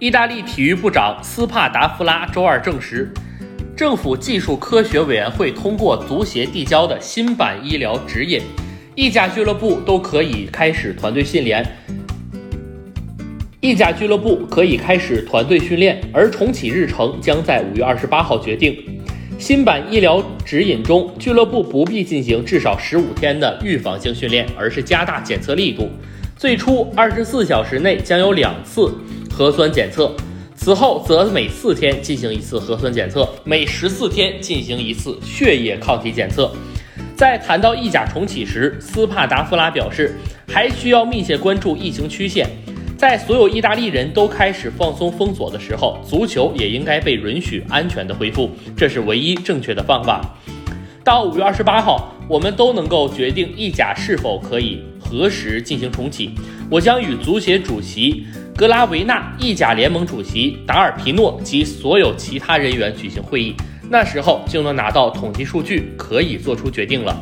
意大利体育部长斯帕达夫拉周二证实，政府技术科学委员会通过足协递交的新版医疗指引，意甲俱乐部都可以开始团队训练。意甲俱乐部可以开始团队训练，而重启日程将在五月二十八号决定。新版医疗指引中，俱乐部不必进行至少十五天的预防性训练，而是加大检测力度。最初二十四小时内将有两次核酸检测，此后则每四天进行一次核酸检测，每十四天进行一次血液抗体检测。在谈到意甲重启时，斯帕达夫拉表示，还需要密切关注疫情曲线。在所有意大利人都开始放松封锁的时候，足球也应该被允许安全的恢复，这是唯一正确的方法。到五月二十八号，我们都能够决定意甲是否可以何时进行重启。我将与足协主席格拉维纳、意甲联盟主席达尔皮诺及所有其他人员举行会议，那时候就能拿到统计数据，可以做出决定了。